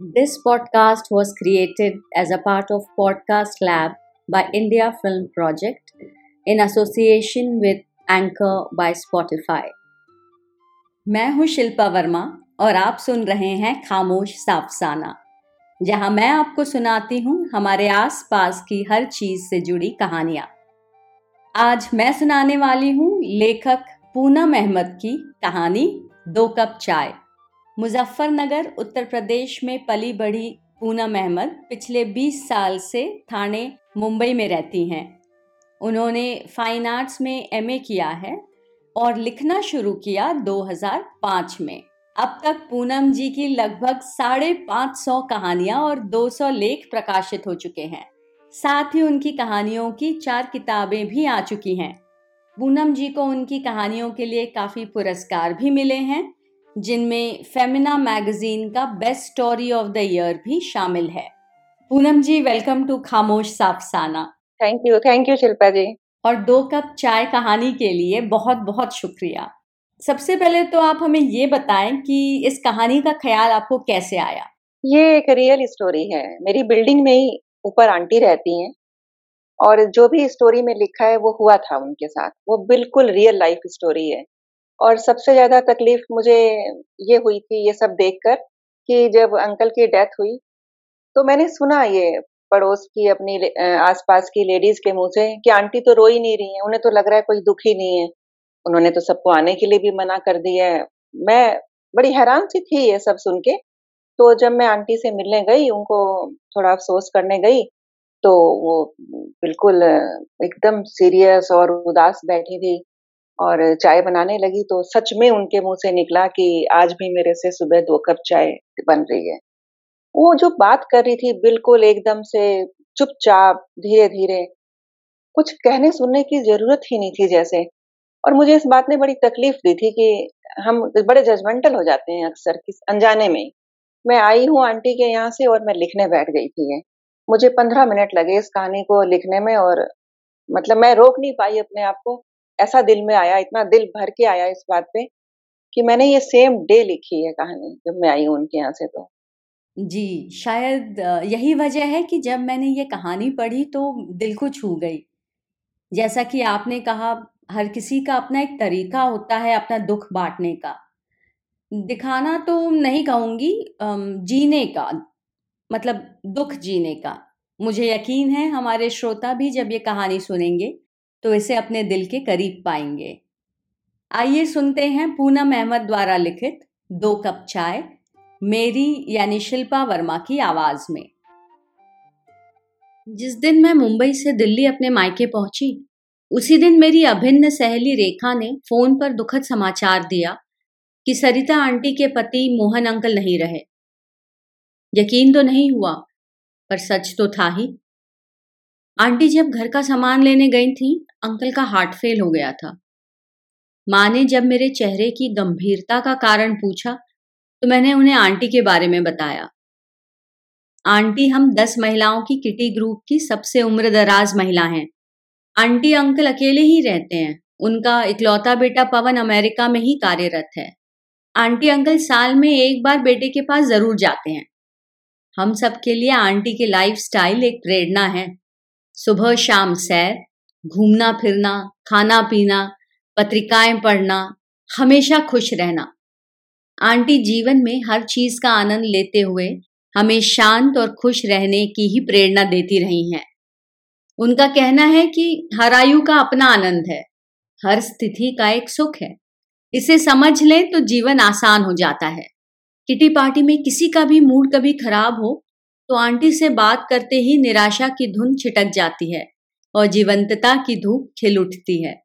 This podcast was created as a part of Podcast Lab by India Film Project in association with Anchor by Spotify. मैं हूँ शिल्पा वर्मा और आप सुन रहे हैं खामोश साफसाना जहाँ मैं आपको सुनाती हूँ हमारे आसपास की हर चीज़ से जुड़ी कहानियाँ आज मैं सुनाने वाली हूँ लेखक पूनम अहमद की कहानी दो कप चाय मुजफ्फरनगर, उत्तर प्रदेश में पली बढ़ी पूनम अहमद पिछले 20 साल से थाने मुंबई में रहती हैं। उन्होंने फाइन आर्ट्स में एमए किया है और लिखना शुरू किया 2005 में। अब तक पूनम जी की लगभग साढ़े पाँच सौ कहानियाँ और 200 लेख प्रकाशित हो चुके हैं। साथ ही उनकी कहानियों की चार किताबें भी आ चुकी हैं। पूनम जी को उनकी कहानियों के लिए काफ़ी पुरस्कार भी मिले हैं। जिनमें फेमिना मैगजीन का best story of the year भी शामिल है। पूनम जी वेलकम टू खामोश साफसाना। Thank you thank you Shilpa ji. और दो कप चाय कहानी के लिए बहुत बहुत शुक्रिया। सबसे पहले तो आप हमें ये बताएँ कि इस कहानी का ख्याल आपको कैसे आया? ये एक रियल स्टोरी है। मेरी बिल्डिंग में ही ऊपर आंटी रहती हैं और जो भी स्टोरी में लिखा है वो हुआ था उनके साथ। वो बिल्कुल रियल लाइफ स्टोरी है। और सबसे ज़्यादा तकलीफ़ मुझे ये हुई थी, ये सब देखकर कि जब अंकल की डेथ हुई तो मैंने सुना ये पड़ोस की अपनी आसपास की लेडीज़ के मुँह से कि आंटी तो रो ही नहीं रही है, उन्हें तो लग रहा है कोई दुखी नहीं है। उन्होंने तो सबको आने के लिए भी मना कर दिया है। मैं बड़ी हैरान सी थी ये सब सुन के। तो जब मैं आंटी से मिलने गई, उनको थोड़ा अफसोस करने गई तो वो बिल्कुल एकदम सीरियस और उदास बैठी थी। और चाय बनाने लगी तो सच में उनके मुँह से निकला कि आज भी मेरे से सुबह दो कप चाय बन रही है। वो जो बात कर रही थी बिल्कुल एकदम से चुपचाप धीरे धीरे कुछ कहने सुनने की ज़रूरत ही नहीं थी जैसे। और मुझे इस बात ने बड़ी तकलीफ़ दी थी कि हम बड़े जजमेंटल हो जाते हैं अक्सर किस अनजाने में मैं आई हूँ आंटी के यहाँ से और मैं लिखने बैठ गई थी मुझे पंद्रह मिनट लगे इस कहानी को लिखने में और मतलब मैं रोक नहीं पाई अपने आप को। ऐसा दिल में आया, इतना दिल भर के आया इस बात पे कि मैंने ये सेम डे लिखी है कहानी जब मैं आई हूँ उनके यहाँ से तो। जी, शायद यही वजह है कि जब मैंने ये कहानी पढ़ी तो दिल को छू गई। जैसा कि आपने कहा, हर किसी का अपना एक तरीका होता है अपना दुख बांटने का। दिखाना तो नहीं कहूँगी जीने का मतलब दुख जीने का। मुझे यकीन है, हमारे श्रोता भी जब ये कहानी सुनेंगे तो इसे अपने दिल के करीब पाएँगे। आइए सुनते हैं पूनम अहमद द्वारा लिखित दो कप चाय, मेरी यानी शिल्पा वर्मा की आवाज़ में। जिस दिन मैं मुंबई से दिल्ली अपने मायके पहुँची, उसी दिन मेरी अभिन्न सहेली रेखा ने फ़ोन पर दुखद समाचार दिया कि सरिता आंटी के पति मोहन अंकल नहीं रहे। यकीन तो नहीं हुआ, पर सच तो था ही। आंटी जब घर का सामान लेने गई थी, अंकल का हार्ट फेल हो गया था। माँ ने जब मेरे चेहरे की गंभीरता का कारण पूछा तो मैंने उन्हें आंटी के बारे में बताया। आंटी हम दस महिलाओं की किटी ग्रुप की सबसे उम्र दराज महिला हैं। आंटी अंकल अकेले ही रहते हैं, उनका इकलौता बेटा पवन अमेरिका में ही कार्यरत है। आंटी अंकल साल में एक बार बेटे के पास ज़रूर जाते हैं। हम सबके लिए आंटी के लाइफ स्टाइल एक प्रेरणा है। सुबह शाम सैर घूमना फिरना, खाना पीना, पत्रिकाएँ पढ़ना, हमेशा खुश रहना। आंटी जीवन में हर चीज़ का आनंद लेते हुए हमें शांत और खुश रहने की ही प्रेरणा देती रही हैं। उनका कहना है कि हर आयु का अपना आनंद है, हर स्थिति का एक सुख है। इसे समझ लें तो जीवन आसान हो जाता है। किटी पार्टी में किसी का भी मूड कभी खराब हो तो आंटी से बात करते ही निराशा की धुन छिटक जाती है और जीवंतता की धूप खिल उठती है।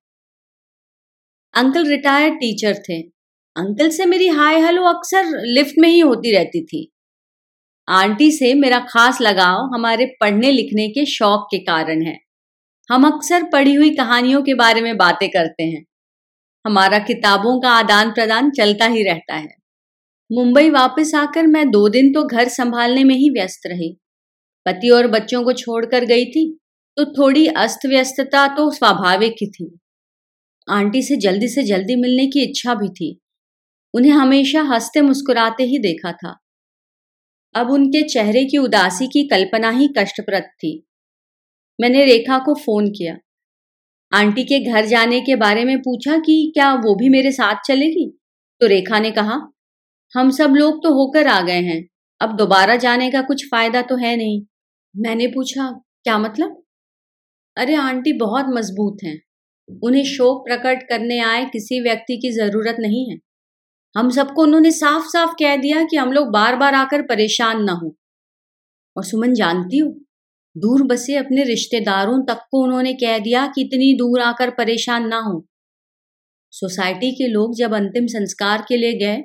अंकल रिटायर्ड टीचर थे। अंकल से मेरी हाय हेलो अक्सर लिफ्ट में ही होती रहती थी। आंटी से मेरा खास लगाव हमारे पढ़ने लिखने के शौक के कारण है। हम अक्सर पढ़ी हुई कहानियों के बारे में बातें करते हैं। हमारा किताबों का आदान प्रदान चलता ही रहता है। मुंबई वापस आकर मैं दो दिन तो घर संभालने में ही व्यस्त रही। पति और बच्चों को छोड़कर गई थी तो थोड़ी अस्त व्यस्तता तो स्वाभाविक ही थी। आंटी से जल्दी से जल्दी मिलने की इच्छा भी थी। उन्हें हमेशा हँसते मुस्कुराते ही देखा था। अब उनके चेहरे की उदासी की कल्पना ही कष्टप्रद थी। मैंने रेखा को फ़ोन किया। आंटी के घर जाने के बारे में पूछा कि क्या वो भी मेरे साथ चलेगी? तो रेखा ने कहा हम सब लोग तो होकर आ गए हैं। अब दोबारा जाने का कुछ फ़ायदा तो है नहीं। मैंने पूछा, क्या मतलब? अरे, आंटी बहुत मज़बूत हैं। उन्हें शोक प्रकट करने आए किसी व्यक्ति की ज़रूरत नहीं है। हम सबको उन्होंने साफ़ साफ़ कह दिया कि हम लोग बार बार आकर परेशान ना हो। और सुमन, जानती हो? दूर बसे अपने रिश्तेदारों तक को उन्होंने कह दिया कि इतनी दूर आकर परेशान ना हो। सोसाइटी के लोग जब अंतिम संस्कार के लिए गए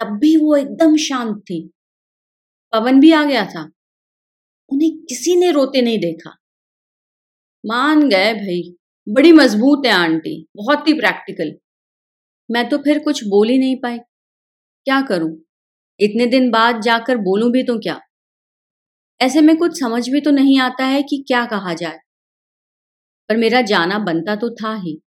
तब भी वो एकदम शांत थी। पवन भी आ गया था। उन्हें किसी ने रोते नहीं देखा। मान गए भाई, बड़ी मज़बूत है आंटी, बहुत ही प्रैक्टिकल मैं तो फिर कुछ बोल ही नहीं पाई। क्या करूँ? इतने दिन बाद जाकर बोलूँ भी तो क्या? ऐसे में कुछ समझ भी तो नहीं आता है कि क्या कहा जाए। पर मेरा जाना बनता तो था ही।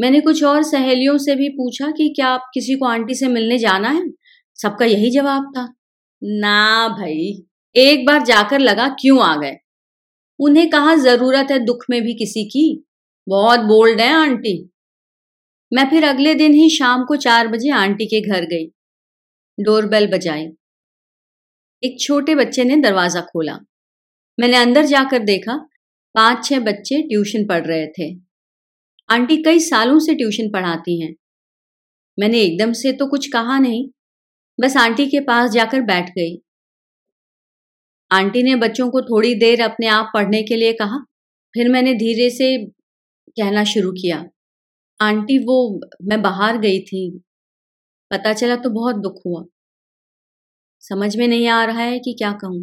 मैंने कुछ और सहेलियों से भी पूछा कि क्या आप किसी को आंटी से मिलने जाना है? सबका यही जवाब था। ना भाई। एक बार जाकर लगा क्यों आ गए? उन्हें कहा ज़रूरत है दुख में भी किसी की? बहुत बोल्ड है आंटी। मैं फिर अगले दिन ही शाम को चार बजे आंटी के घर गई। डोरबेल बजाई। एक छोटे बच्चे ने दरवाज़ा खोला। मैंने अंदर जाकर देखा पाँच छह बच्चे ट्यूशन पढ़ रहे थे। आंटी कई सालों से ट्यूशन पढ़ाती हैं। मैंने एकदम से तो कुछ कहा नहीं, बस आंटी के पास जाकर बैठ गई। आंटी ने बच्चों को थोड़ी देर अपने आप पढ़ने के लिए कहा, फिर मैंने धीरे से कहना शुरू किया। आंटी वो, मैं बाहर गई थी। पता चला तो बहुत दुख हुआ। समझ में नहीं आ रहा है कि क्या कहूँ।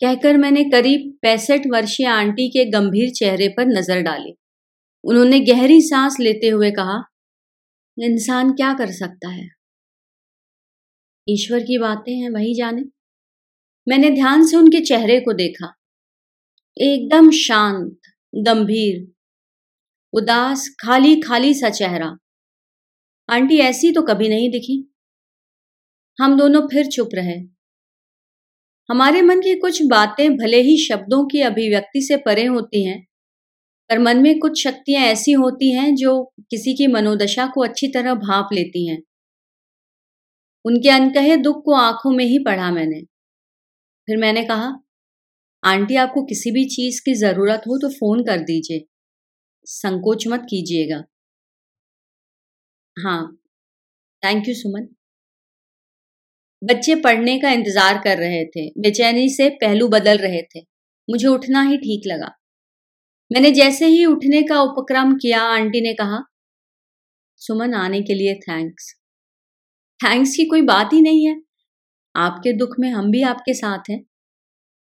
कहकर मैंने करीब पैंसठ वर्षीय आंटी के गंभीर चेहरे पर नज़र डाली। उन्होंने गहरी सांस लेते हुए कहा, इंसान क्या कर सकता है? ईश्वर की बातें हैं, वही जाने। मैंने ध्यान से उनके चेहरे को देखा। एकदम शांत, गंभीर, उदास खाली खाली सा चेहरा। आंटी, ऐसी तो कभी नहीं दिखी। हम दोनों फिर चुप रहे। हमारे मन की कुछ बातें भले ही शब्दों की अभिव्यक्ति से परे होती हैं पर मन में कुछ शक्तियाँ ऐसी होती हैं जो किसी की मनोदशा को अच्छी तरह भाप लेती हैं। उनके अनकहे दुख को आँखों में ही पढ़ा मैंने। फिर मैंने कहा, आंटी, आपको किसी भी चीज़ की ज़रूरत हो तो फ़ोन कर दीजिए। संकोच मत कीजिएगा। हाँ थैंक यू सुमन। बच्चे पढ़ने का इंतज़ार कर रहे थे। बेचैनी से पहलू बदल रहे थे। मुझे उठना ही ठीक लगा। मैंने जैसे ही उठने का उपक्रम किया, आंटी ने कहा, सुमन, आने के लिए थैंक्स थैंक्स की कोई बात ही नहीं है। आपके दुख में हम भी आपके साथ हैं।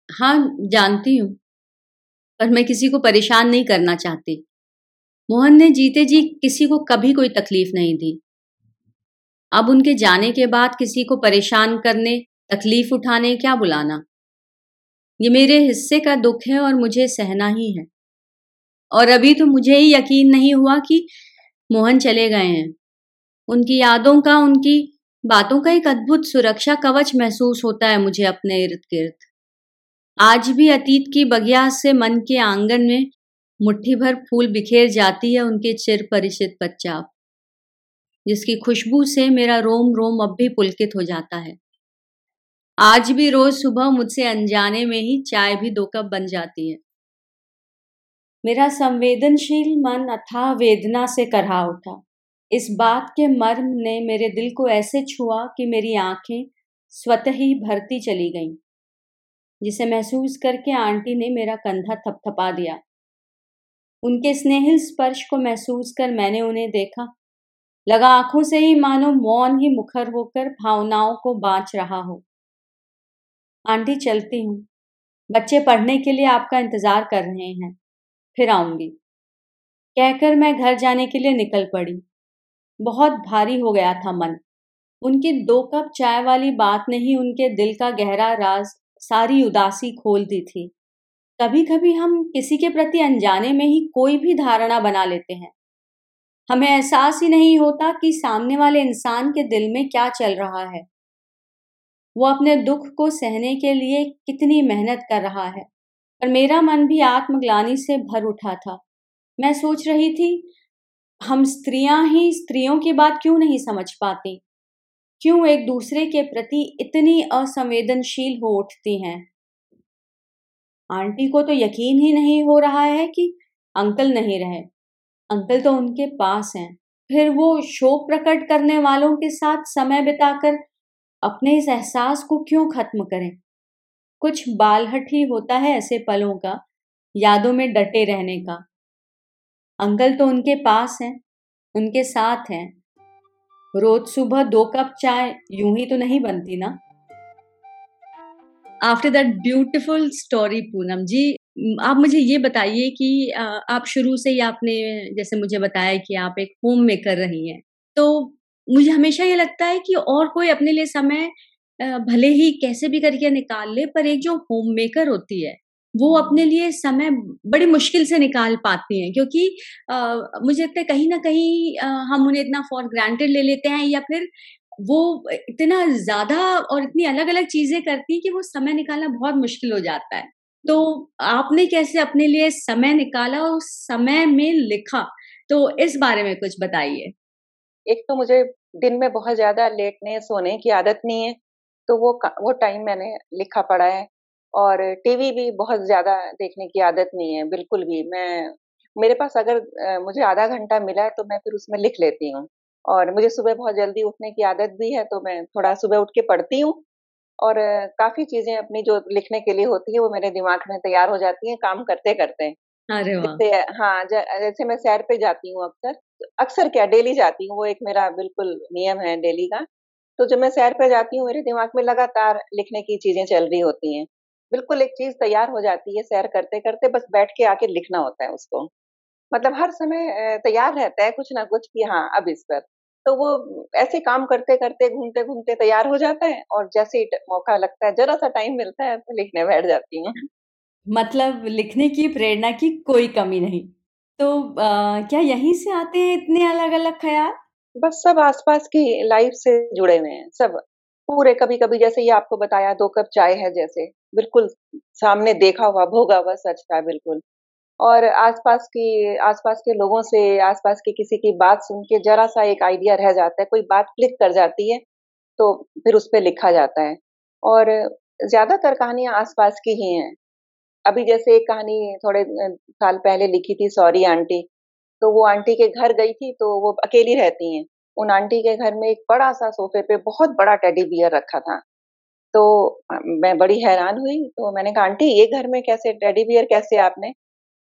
हाँ जानती हूँ, पर मैं किसी को परेशान नहीं करना चाहती। मोहन ने जीते जी किसी को कभी कोई तकलीफ़ नहीं दी। अब उनके जाने के बाद किसी को परेशान करने, तकलीफ़ उठाने क्या बुलाना? ये मेरे हिस्से का दुख है और मुझे सहना ही है। और अभी तो मुझे ही यकीन नहीं हुआ कि मोहन चले गए हैं। उनकी यादों का, उनकी बातों का एक अद्भुत सुरक्षा कवच महसूस होता है मुझे अपने इर्द गिर्द। आज भी अतीत की बगिया से मन के आँगन में मुट्ठी भर फूल बिखेर जाती है उनके चिर परिचित पच्चाप जिसकी खुशबू से मेरा रोम रोम अब भी पुलकित हो जाता है। आज भी रोज सुबह मुझसे अनजाने में ही चाय भी दो कप बन जाती है। मेरा संवेदनशील मन अथाह वेदना से करहा उठा। इस बात के मर्म ने मेरे दिल को ऐसे छुआ कि मेरी आँखें स्वतः ही भरती चली गईं, जिसे महसूस करके आंटी ने मेरा कंधा थपथपा दिया। उनके स्नेहिल स्पर्श को महसूस कर मैंने उन्हें देखा। लगा आँखों से ही मानो मौन ही मुखर होकर भावनाओं को बांच रहा हो। आंटी, चलती हूँ। बच्चे पढ़ने के लिए आपका इंतज़ार कर रहे हैं। फिर आऊँगी। कहकर मैं घर जाने के लिए निकल पड़ी। बहुत भारी हो गया था मन। उनकी दो कप चाय वाली बात ने ही उनके दिल का गहरा राज सारी उदासी खोल दी थी। कभी कभी हम किसी के प्रति अनजाने में ही कोई भी धारणा बना लेते हैं। हमें एहसास ही नहीं होता कि सामने वाले इंसान के दिल में क्या चल रहा है। वो अपने दुख को सहने के लिए कितनी मेहनत कर रहा है। पर मेरा मन भी आत्मग्लानी से भर उठा था। मैं सोच रही थी, हम स्त्रियाँ ही स्त्रियों की बात क्यों नहीं समझ पाती? क्यों एक दूसरे के प्रति इतनी असंवेदनशील हो उठती हैं? आंटी को तो यकीन ही नहीं हो रहा है कि अंकल नहीं रहे। अंकल तो उनके पास हैं। फिर वो शोक प्रकट करने वालों के साथ समय बिताकर अपने इस एहसास को क्यों खत्म करें? कुछ बालहट ही होता है ऐसे पलों का, यादों में डटे रहने का। अंकल तो उनके पास हैं, उनके साथ हैं। रोज सुबह दो कप चाय यूँ ही तो नहीं बनती ना? After that beautiful story Poonam ji, आप मुझे ये बताइए कि आप शुरू से ही आपने, जैसे मुझे बताया कि आप एक होम मेकर रही हैं तो मुझे हमेशा ये लगता है कि और कोई अपने लिए समय भले ही कैसे भी करके निकाल ले पर एक जो होम मेकर होती है वो अपने लिए समय बड़ी मुश्किल से निकाल पाती हैं क्योंकि आ, मुझे लगता है कहीं ना कहीं आ, हम उन्हें इतना फॉर ग्रांटेड ले लेते हैं या फिर वो इतना ज़्यादा और इतनी अलग अलग चीज़ें करती हैं कि वो समय निकालना बहुत मुश्किल हो जाता है। तो आपने कैसे अपने लिए समय निकाला और समय में लिखा? तो इस बारे में कुछ बताइए। एक तो मुझे दिन में बहुत ज़्यादा लेटने सोने की आदत नहीं है तो वो वो टाइम मैंने लिखा पड़ा है। और टीवी भी बहुत ज़्यादा देखने की आदत नहीं है बिल्कुल भी। मैं मेरे पास अगर मुझे आधा घंटा मिला है तो मैं फिर उसमें लिख लेती हूँ। और मुझे सुबह बहुत जल्दी उठने की आदत भी है तो मैं थोड़ा सुबह उठ के पढ़ती हूँ। और काफ़ी चीज़ें अपनी जो लिखने के लिए होती है वो मेरे दिमाग में तैयार हो जाती हैं काम करते करते अरे हाँ जैसे मैं सैर पे जाती हूँ अक्सर अक्सर क्या डेली जाती हूँ वो एक मेरा बिल्कुल नियम है डेली का। तो जब मैं सैर पर जाती हूँ मेरे दिमाग में लगातार लिखने की चीज़ें चल रही होती हैं। बिल्कुल एक चीज़ तैयार हो जाती है सैर करते करते बस बैठ के आके लिखना होता है उसको। मतलब हर समय तैयार रहता है कुछ ना कुछ कि हाँ अब इस पर। तो वो ऐसे काम करते करते घूमते घूमते तैयार हो जाता है और जैसे ही मौका लगता है जरा सा टाइम मिलता है तो लिखने बैठ जाती हूँ। मतलब लिखने की प्रेरणा की कोई कमी नहीं। तो आ, क्या यहीं से आते हैं इतने अलग अलग ख्याल? बस सब आसपास की लाइफ से जुड़े हुए हैं, सब। पूरे कभी कभी जैसे ये आपको बताया, दो कप चाय है जैसे, बिल्कुल सामने देखा हुआ, भोगा हुआ, सच था बिल्कुल। और आसपास की, आसपास के लोगों से, आसपास की किसी की बात सुन के जरा सा एक आइडिया रह जाता है, कोई बात क्लिक कर जाती है तो फिर उस पर लिखा जाता है। और ज़्यादातर कहानियाँ आसपास की ही हैं। अभी जैसे एक कहानी थोड़े साल पहले लिखी थी, सॉरी आंटी तो वो आंटी के घर गई थी तो वो अकेली रहती हैं। उन आंटी के घर में एक बड़ा सा सोफे पे बहुत बड़ा टेडी बियर रखा था। तो मैं बड़ी हैरान हुई तो मैंने कहा आंटी ये घर में कैसे टेडी बियर कैसे आपने?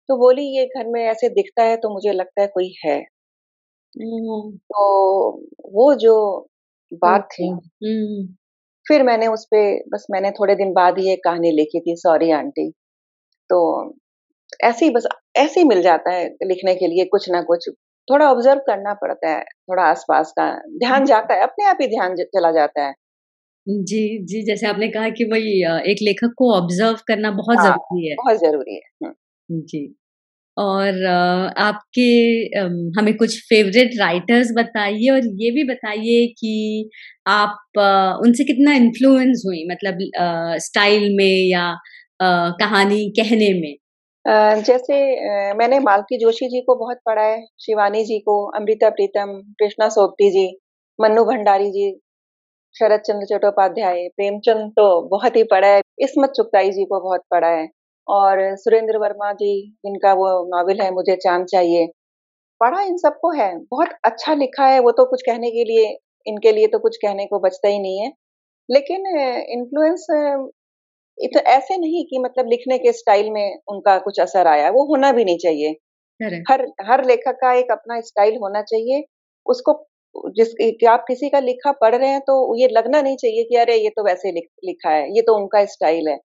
तो बोली ये घर में ऐसे दिखता है तो मुझे लगता है कोई है। तो वो जो बात थी फिर मैंने उस पर बस मैंने थोड़े दिन बाद ही एक कहानी लिखी थी सॉरी आंटी। तो ऐसे ही बस ऐसे ही मिल जाता है लिखने के लिए कुछ ना कुछ। थोड़ा ऑब्ज़र्व करना पड़ता है थोड़ा आसपास का। ध्यान जाता है अपने आप ही ध्यान चला जाता है। जी जी जैसे आपने कहा कि वही एक लेखक को ऑब्ज़र्व करना बहुत हाँ, ज़रूरी है। बहुत ज़रूरी है जी और आपके हमें कुछ फेवरेट राइटर्स बताइए और ये भी बताइए कि आप उनसे कितना इन्फ्लुएंस हुई मतलब स्टाइल में या कहानी कहने में? जैसे मैंने मालती जोशी जी को बहुत पढ़ा है, शिवानी जी को, अमृता प्रीतम, कृष्णा सोपती जी, मन्नू भंडारी जी शरद चंद्र चट्टोपाध्याय, प्रेमचंद तो बहुत ही पढ़ा है, इसमत चुगताई जी को बहुत पढ़ा है, और सुरेंद्र वर्मा जी, जिनका वो नॉवेल है, मुझे चाँद चाहिए। पढ़ा इन सबको है, बहुत अच्छा लिखा है, वो तो कुछ कहने के लिए, इनके लिए तो कुछ कहने को बचता ही नहीं है, लेकिन इन्फ्लुएंस तो ऐसे नहीं कि मतलब लिखने के स्टाइल में उनका कुछ असर आया वो होना भी नहीं चाहिए। हर हर लेखक का एक अपना स्टाइल होना चाहिए उसको जिस कि आप किसी का लिखा पढ़ रहे हैं तो ये लगना नहीं चाहिए कि अरे ये तो वैसे लिख, लिखा है ये तो उनका स्टाइल है।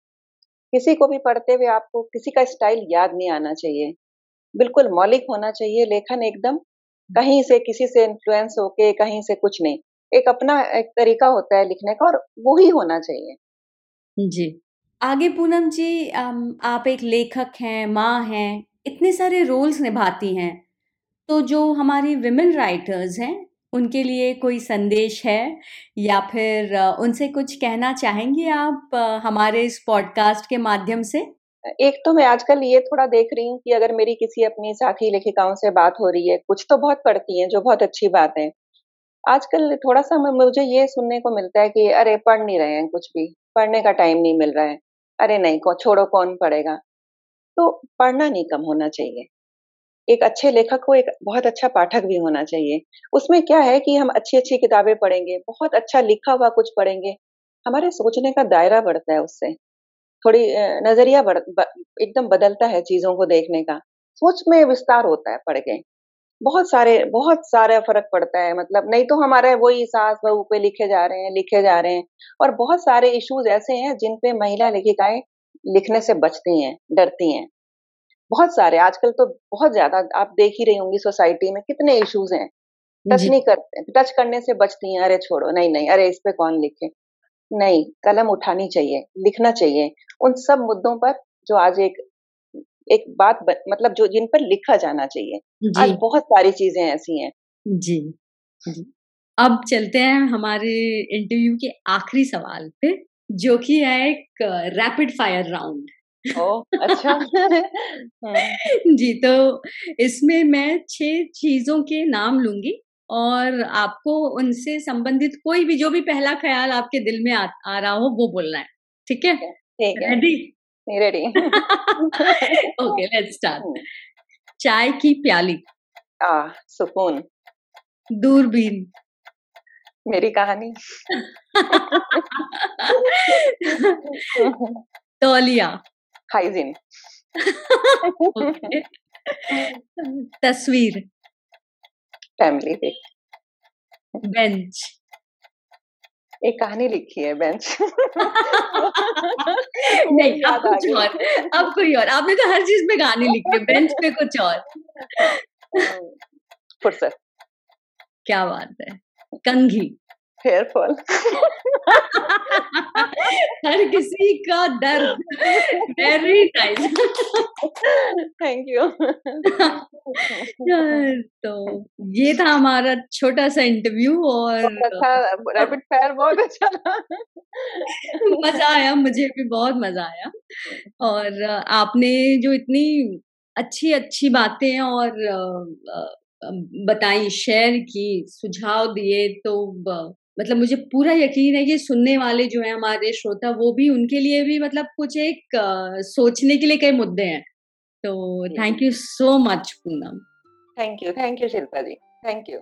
किसी को भी पढ़ते हुए आपको किसी का स्टाइल याद नहीं आना चाहिए। बिल्कुल मौलिक होना चाहिए लेखन एकदम। कहीं से किसी से इन्फ्लुएंस होके कहीं से कुछ नहीं। एक अपना एक तरीका होता है लिखने का और वो ही होना चाहिए। जी। आगे पूनम जी आप एक लेखक हैं, माँ हैं, इतने सारे रोल्स निभाती हैं। तो जो हमारी विमेन राइटर्स हैं, उनके लिए कोई संदेश है? या फिर उनसे कुछ कहना चाहेंगे आप हमारे इस पॉडकास्ट के माध्यम से? एक तो मैं आजकल ये थोड़ा देख रही हूँ कि अगर मेरी किसी अपनी साथी लेखिकाओं से बात हो रही है, कुछ तो बहुत पढ़ती हैं, जो बहुत अच्छी बात है। आजकल थोड़ा सा मुझे ये सुनने को मिलता है कि, अरे, पढ़ नहीं रहे हैं कुछ भी, पढ़ने का टाइम नहीं मिल रहा है। अरे नहीं को छोड़ो, कौन पढ़ेगा? तो पढ़ना नहीं कम होना चाहिए। एक अच्छे लेखक को एक बहुत अच्छा पाठक भी होना चाहिए। उसमें क्या है कि हम अच्छी अच्छी किताबें पढ़ेंगे, बहुत अच्छा लिखा हुआ कुछ पढ़ेंगे। हमारे सोचने का दायरा बढ़ता है उससे। थोड़ी नज़रिया बढ़ एकदम बदलता है चीज़ों को देखने का। सोच में विस्तार होता है पढ़ के। बहुत सारे बहुत सारा फ़र्क पड़ता है मतलब नहीं तो हमारे वही सास बहू पे लिखे जा रहे हैं लिखे जा रहे हैं और बहुत सारे इश्यूज़ ऐसे हैं जिन पे महिला लेखिकाएँ लिखने से बचती हैं डरती हैं। बहुत सारे आजकल तो बहुत ज़्यादा आप देख ही रही होंगी सोसाइटी में कितने इश्यूज़ हैं। टच नहीं करते टच करने से बचती हैं अरे छोड़ो नहीं नहीं अरे इस पे कौन लिखे? नहीं कलम उठानी चाहिए लिखना चाहिए। उन सब मुद्दों पर जो आज एक एक बात ब, मतलब जो जिन पर लिखा जाना चाहिए। आज बहुत सारी चीज़ें ऐसी हैं। जी जी। अब चलते हैं हमारे इंटरव्यू के आखिरी सवाल पे जो कि है एक रैपिड फायर राउंड अच्छा। जी तो इसमें मैं छह चीज़ों के नाम लूँगी और आपको उनसे संबंधित कोई भी जो भी पहला ख्याल आपके दिल में आ, आ रहा हो वो बोलना है। ठीक है? ठीक रेडी ओके लेट्स स्टार्ट चाय की प्याली। आ सुकून। दूरबीन। मेरी कहानी। तौलिया। हाइजीन तस्वीर। फैमिली बेंच एक कहानी लिखी है बेंच। नहीं अब कुछ और अब कोई और। आपने तो हर चीज़ में कहानी लिखी है बेंच पे कुछ और। फुर्सत। क्या बात है। कंघी। Hair fall. हर किसी का दर्द वेरी नाइस थैंक यू तो ये था हमारा छोटा सा इंटरव्यू और रैपिड फायर बहुत अच्छा मज़ा आया मुझे भी बहुत मज़ा आया। और आपने जो इतनी अच्छी अच्छी बातें और बताई शेयर की सुझाव दिए तो मतलब मुझे पूरा यकीन है कि सुनने वाले जो है हमारे श्रोता वो भी उनके लिए भी मतलब कुछ एक सोचने के लिए कई मुद्दे हैं। तो thank you so much Poonam. Thank you thank you Shilpa ji. Thank you